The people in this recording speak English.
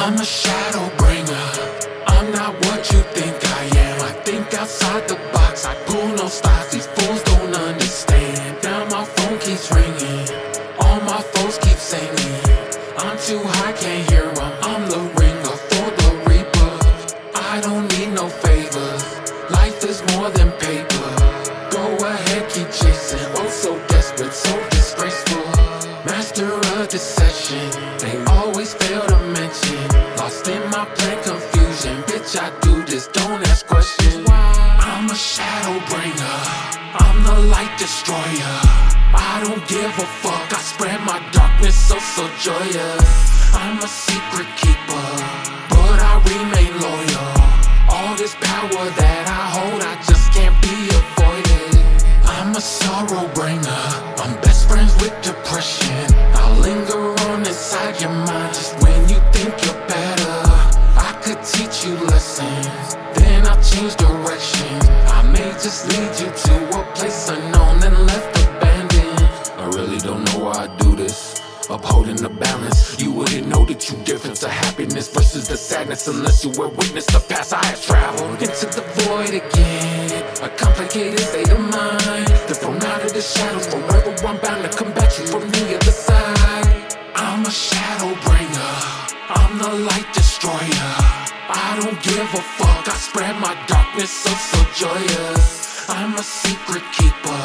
I'm a shadow bringer. I'm not what you think I am. I think outside the box. I pull no stops. These fools don't understand. Now my phone keeps ringing. All my foes keep singing. I'm too high, can't hear hear 'em. I'm the ringer for the reaper. I don't need no favors. Life is more than paper. Go ahead, keep chasing. Oh, so desperate, so disgraceful. Master of deception. They always fail in my plan, confusion. Bitch, I do this, don't ask questions. I'm a shadow bringer. I'm the light destroyer. I don't give a fuck. I spread my darkness so so joyous. I'm a secret keeper, but I remain loyal. All this power that I hold, I just can't be avoided. I'm a sorrow bringer. I'm best friends with depression. I linger you lessons, then I'll change direction. I may just lead you to a place unknown and left abandoned. I really don't know why I do this. Upholding the balance, you wouldn't know the true difference of happiness versus the sadness unless you were witness the past I have traveled into the void again. A complicated state of mind. Then from out of the shadows, forever I'm bound to come back you from the other side. I'm a shadow bringer. I'm the light destroyer. I don't give a fuck. I spread my darkness so so joyous. I'm a secret keeper,